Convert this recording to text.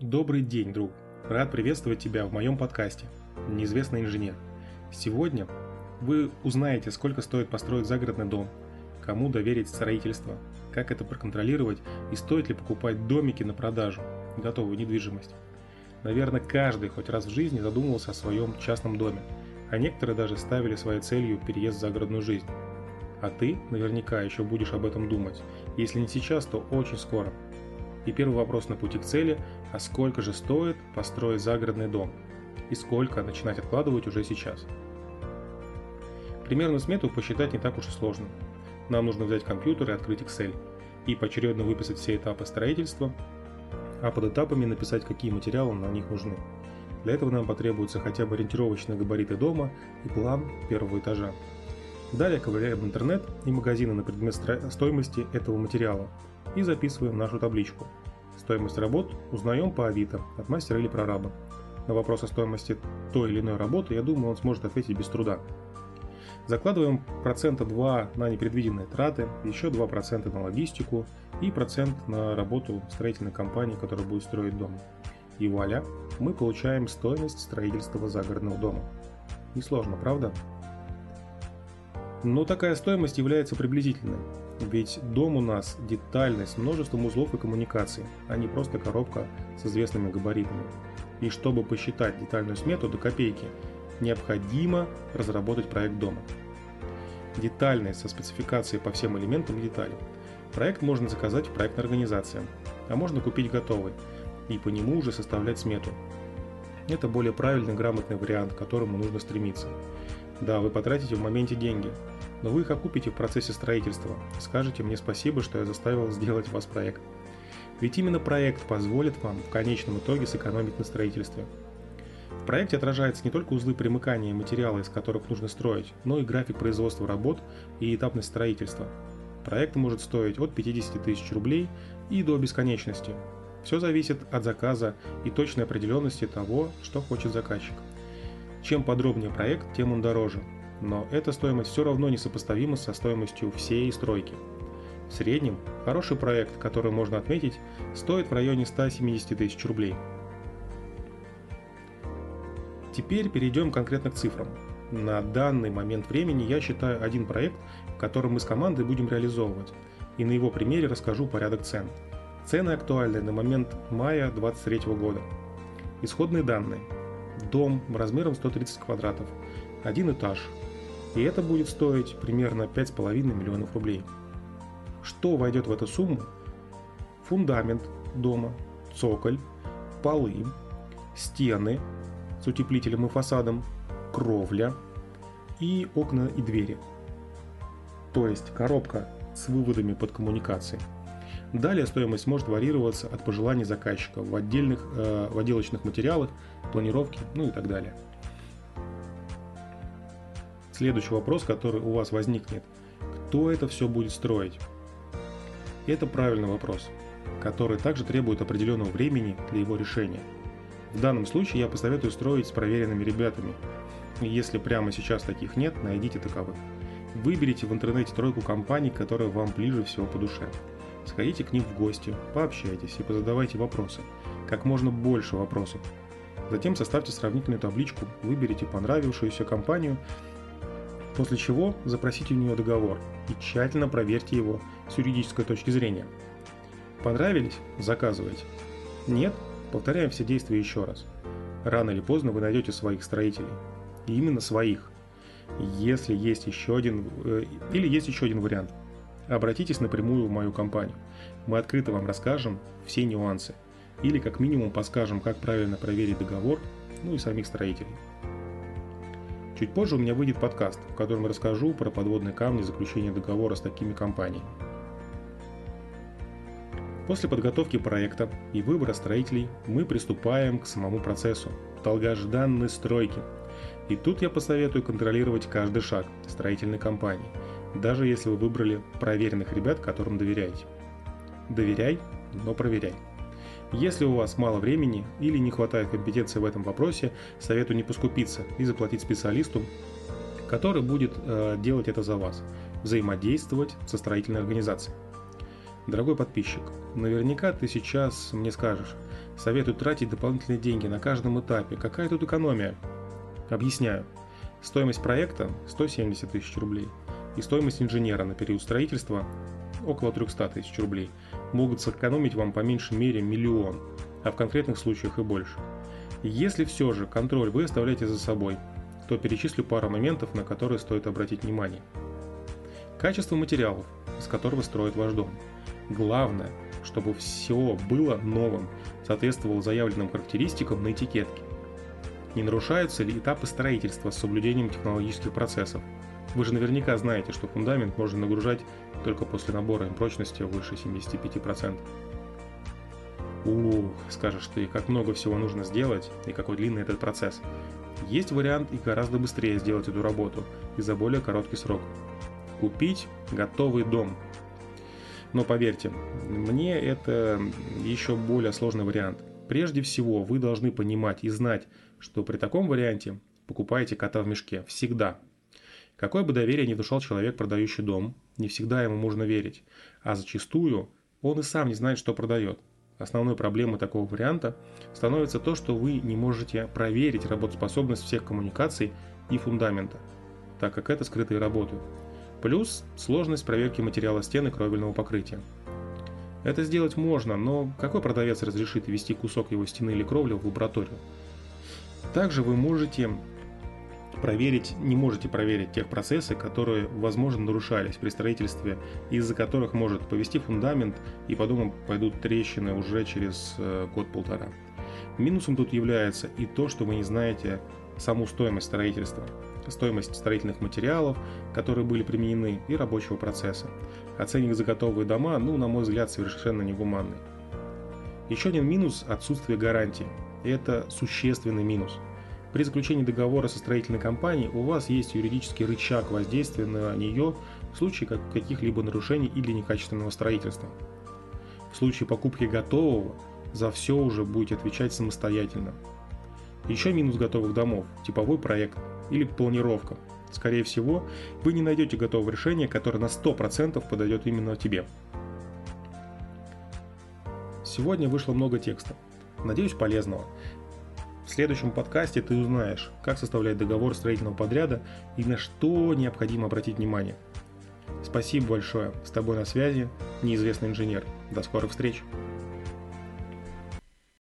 Добрый день, друг. Рад приветствовать тебя в моем подкасте «Неизвестный инженер». Сегодня вы узнаете, сколько стоит построить загородный дом, кому доверить строительство, как это проконтролировать и стоит ли покупать домики на продажу, готовую недвижимость. Наверное, каждый хоть раз в жизни задумывался о своем частном доме, а некоторые даже ставили своей целью переезд в загородную жизнь. А ты наверняка еще будешь об этом думать. Если не сейчас, то очень скоро. И первый вопрос на пути к цели – а сколько же стоит построить загородный дом? И сколько начинать откладывать уже сейчас? Примерную смету посчитать не так уж и сложно. Нам нужно взять компьютер и открыть Excel и поочередно выписать все этапы строительства, а под этапами написать, какие материалы на них нужны. Для этого нам потребуются хотя бы ориентировочные габариты дома и план первого этажа. Далее ковыряем интернет и магазины на предмет стоимости этого материала и записываем нашу табличку – Стоимость работ узнаем по Авито от мастера или прораба. На вопрос о стоимости той или иной работы, я думаю, он сможет ответить без труда. Закладываем процента 2 на непредвиденные траты, еще 2% на логистику и процент на работу строительной компании, которая будет строить дом. И вуаля, мы получаем стоимость строительства загородного дома. Несложно, правда? Но такая стоимость является приблизительной. Ведь дом у нас детальный, с множеством узлов и коммуникаций, а не просто коробка с известными габаритами. И чтобы посчитать детальную смету до копейки, необходимо разработать проект дома. Детальный, со спецификацией по всем элементам деталей. Проект можно заказать в проектной организации, а можно купить готовый и по нему уже составлять смету. Это более правильный, грамотный вариант, к которому нужно стремиться. Да, вы потратите в моменте деньги, но вы их окупите в процессе строительства. Скажете мне спасибо, что я заставил сделать вас проект. Ведь именно проект позволит вам в конечном итоге сэкономить на строительстве. В проекте отражаются не только узлы примыкания и материалы, из которых нужно строить, но и график производства работ и этапность строительства. Проект может стоить от 50 тысяч рублей и до бесконечности. Все зависит от заказа и точной определенности того, что хочет заказчик. Чем подробнее проект, тем он дороже – но эта стоимость все равно несопоставима со стоимостью всей стройки. В среднем хороший проект, который можно отметить, стоит в районе 170 тысяч рублей. Теперь перейдем конкретно к цифрам. На данный момент времени я считаю один проект, который мы с командой будем реализовывать, и на его примере расскажу порядок цен. Цены актуальны на момент мая 2023 года. Исходные данные. Дом размером 130 квадратов, один этаж, и это будет стоить примерно 5,5 миллионов рублей. Что войдет в эту сумму? Фундамент дома, цоколь, полы, стены с утеплителем и фасадом, кровля и окна и двери. То есть коробка с выводами под коммуникации. Далее стоимость может варьироваться от пожеланий заказчика в отдельных э, в отделочных материалах, планировке, ну и так далее. Следующий вопрос, который у вас возникнет. Кто это все будет строить? Это правильный вопрос, который также требует определенного времени для его решения. В данном случае я посоветую строить с проверенными ребятами. Если прямо сейчас таких нет, найдите таковых. Выберите в интернете тройку компаний, которые вам ближе всего по душе. Сходите к ним в гости, пообщайтесь и позадавайте вопросы. Как можно больше вопросов. Затем составьте сравнительную табличку, выберите понравившуюся компанию после чего запросите у нее договор и тщательно проверьте его с юридической точки зрения. Понравились? Заказывайте. Нет? Повторяем все действия еще раз. Рано или поздно вы найдете своих строителей. И именно своих. Если есть еще один, э, или есть еще один вариант. Обратитесь напрямую в мою компанию. Мы открыто вам расскажем все нюансы. Или как минимум подскажем, как правильно проверить договор, ну и самих строителей. Чуть позже у меня выйдет подкаст, в котором расскажу про подводные камни заключения договора с такими компаниями. После подготовки проекта и выбора строителей мы приступаем к самому процессу – долгожданной стройки. И тут я посоветую контролировать каждый шаг строительной компании, даже если вы выбрали проверенных ребят, которым доверяете. Доверяй, но проверяй. Если у вас мало времени или не хватает компетенции в этом вопросе, советую не поскупиться и заплатить специалисту, который будет э, делать это за вас, взаимодействовать со строительной организацией. Дорогой подписчик, наверняка ты сейчас мне скажешь, советую тратить дополнительные деньги на каждом этапе. Какая тут экономия? Объясняю. Стоимость проекта 170 тысяч рублей и стоимость инженера на период строительства около 300 тысяч рублей могут сэкономить вам по меньшей мере миллион, а в конкретных случаях и больше. Если все же контроль вы оставляете за собой, то перечислю пару моментов, на которые стоит обратить внимание. Качество материалов, из которого строит ваш дом – Главное, чтобы все было новым, соответствовало заявленным характеристикам на этикетке. Не нарушаются ли этапы строительства с соблюдением технологических процессов? Вы же наверняка знаете, что фундамент можно нагружать только после набора им прочности выше 75%. Ух, скажешь ты, как много всего нужно сделать и какой длинный этот процесс. Есть вариант и гораздо быстрее сделать эту работу и за более короткий срок. Купить готовый дом – но поверьте, мне это еще более сложный вариант. Прежде всего, вы должны понимать и знать, что при таком варианте покупаете кота в мешке. Всегда. Какое бы доверие ни внушал человек, продающий дом, не всегда ему можно верить. А зачастую он и сам не знает, что продает. Основной проблемой такого варианта становится то, что вы не можете проверить работоспособность всех коммуникаций и фундамента, так как это скрытые работы. Плюс сложность проверки материала стены кровельного покрытия. Это сделать можно, но какой продавец разрешит ввести кусок его стены или кровли в лабораторию? Также вы можете проверить, не можете проверить тех процессы, которые, возможно, нарушались при строительстве, из-за которых может повести фундамент и по дому пойдут трещины уже через э, год-полтора. Минусом тут является и то, что вы не знаете саму стоимость строительства стоимость строительных материалов, которые были применены, и рабочего процесса. А ценник за готовые дома, ну, на мой взгляд, совершенно негуманный. Еще один минус – отсутствие гарантии. Это существенный минус. При заключении договора со строительной компанией у вас есть юридический рычаг воздействия на нее в случае каких-либо нарушений или некачественного строительства. В случае покупки готового за все уже будете отвечать самостоятельно. Еще минус готовых домов – типовой проект или планировка. Скорее всего, вы не найдете готового решения, которое на 100% подойдет именно тебе. Сегодня вышло много текста. Надеюсь, полезного. В следующем подкасте ты узнаешь, как составлять договор строительного подряда и на что необходимо обратить внимание. Спасибо большое. С тобой на связи неизвестный инженер. До скорых встреч.